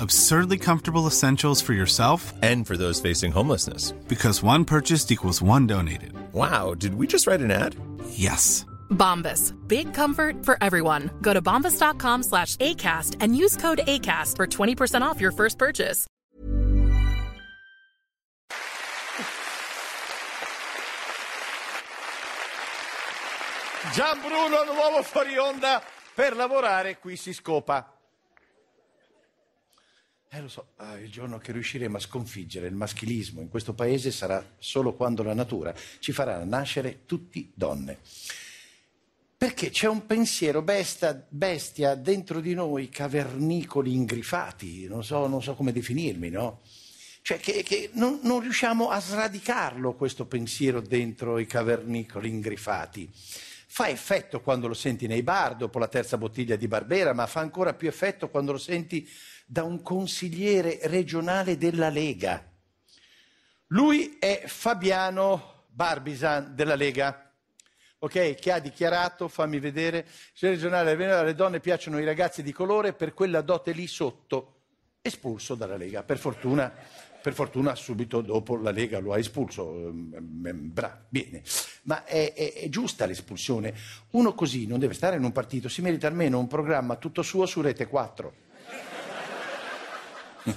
Absurdly comfortable essentials for yourself And for those facing homelessness. because one purchased equals one donated. Wow, did we just write an ad? Yes. Bombas. Big comfort for everyone. Go to bombas.com slash ACAST and use code ACAST for 20% off your first purchase. Gian Bruno, nuovo fuori onda per lavorare, qui si scopa. Eh lo so, ah, il giorno che riusciremo a sconfiggere il maschilismo in questo paese sarà solo quando la natura ci farà nascere tutti donne. Perché c'è un pensiero besta- bestia dentro di noi, cavernicoli ingrifati, non so, non so come definirmi, no? Cioè che, che non, non riusciamo a sradicarlo questo pensiero dentro i cavernicoli ingrifati. Fa effetto quando lo senti nei bar dopo la terza bottiglia di Barbera, ma fa ancora più effetto quando lo senti da un consigliere regionale della Lega. Lui è Fabiano Barbisan della Lega, ok? Che ha dichiarato, fammi vedere, se regionale alle donne piacciono i ragazzi di colore per quella dote lì sotto, espulso dalla Lega. Per fortuna, per fortuna subito dopo la Lega lo ha espulso. Ehm, ehm, Bravo, bene. Ma è, è- è giusta l'espulsione. Uno così non deve stare in un partito, si merita almeno un programma tutto suo su Rete 4. Eh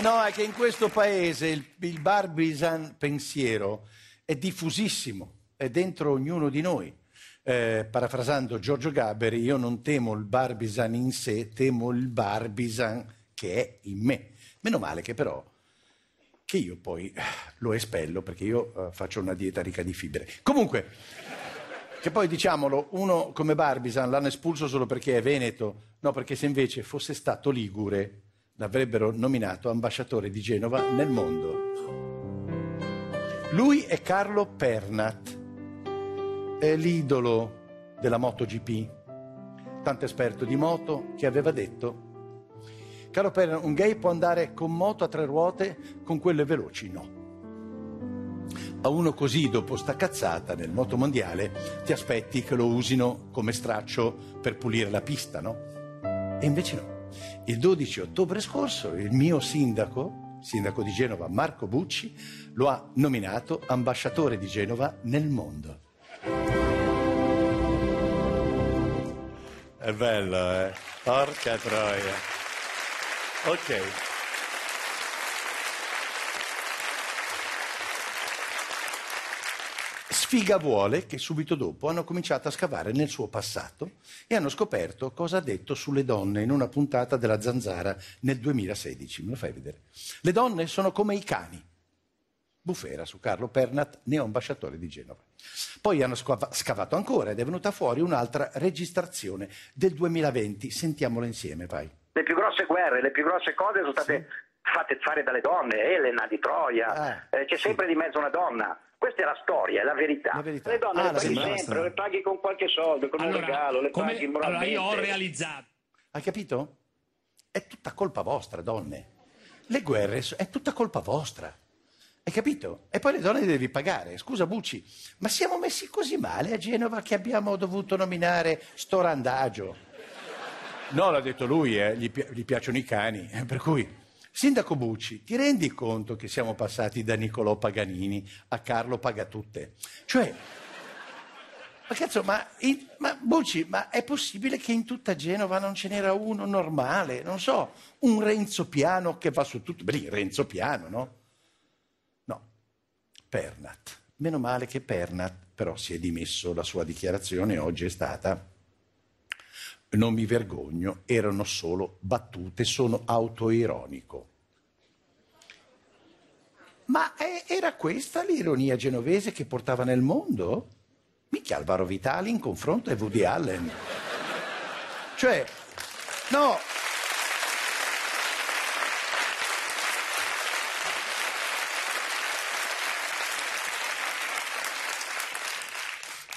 no, è che in questo paese il, il barbisan pensiero è diffusissimo, è dentro ognuno di noi. Eh, parafrasando Giorgio Gaberi, io non temo il barbisan in sé, temo il barbisan che è in me. Meno male che però che io poi eh, lo espello perché io eh, faccio una dieta ricca di fibre. Comunque, che poi diciamolo, uno come Barbisan l'hanno espulso solo perché è veneto, no, perché se invece fosse stato ligure l'avrebbero nominato ambasciatore di Genova nel mondo. Lui è Carlo Pernat, è l'idolo della MotoGP, tanto esperto di moto che aveva detto Caro Pernat, un gay può andare con moto a tre ruote, con quelle veloci no. A uno così, dopo sta cazzata nel motomondiale, ti aspetti che lo usino come straccio per pulire la pista, no? E invece no. Il 12 ottobre scorso il mio sindaco, sindaco di Genova Marco Bucci, lo ha nominato ambasciatore di Genova nel mondo. È bello, eh? Porca troia. Ok. Sfiga vuole che subito dopo hanno cominciato a scavare nel suo passato e hanno scoperto cosa ha detto sulle donne in una puntata della Zanzara nel 2016. Me lo fai vedere? Le donne sono come i cani. Bufera su Carlo Pernat, neoambasciatore di Genova. Poi hanno scava- scavato ancora ed è venuta fuori un'altra registrazione del 2020. Sentiamola insieme, vai. Le più grosse guerre, le più grosse cose sono state fatte fare dalle donne, Elena di Troia, eh, c'è sempre di mezzo una donna. Questa è la storia, è la verità. La verità. Le donne Ah, le la paghi sempre, le paghi con qualche soldo, con un regalo, le come- paghi allora moralmente. io ho realizzato. Hai capito? È tutta colpa vostra, donne. Le guerre è tutta colpa vostra. Hai capito? E poi le donne le devi pagare. Scusa Bucci, ma siamo messi così male a Genova che abbiamo dovuto nominare sto randagio. No, l'ha detto lui, eh, gli, pi- gli piacciono i cani. eh, Per cui, Sindaco Bucci, ti rendi conto che siamo passati da Niccolò Paganini a Carlo Pagatutte? Cioè, Ma cazzo, ma, in, ma Bucci, ma è possibile che in tutta Genova non ce n'era uno normale? Non so, un Renzo Piano che va su tutto. Beh, Renzo Piano, no? No, Pernat. Meno male che Pernat però si è dimesso, la sua dichiarazione oggi è stata non mi vergogno, erano solo battute, sono autoironico. Ma era questa l'ironia genovese che portava nel mondo? Mica Alvaro Vitali in confronto a Woody Allen. Cioè, no.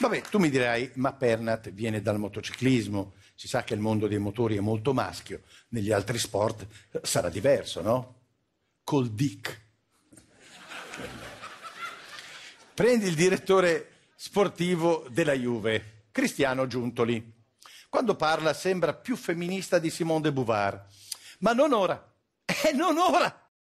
Vabbè, tu mi dirai, ma Pernat viene dal motociclismo, si sa che il mondo dei motori è molto maschio, negli altri sport sarà diverso, no? Col dick. Prendi il direttore sportivo della Juve, Cristiano Giuntoli. Quando parla sembra più femminista di Simone de Beauvoir, ma non ora. Eh, non ora!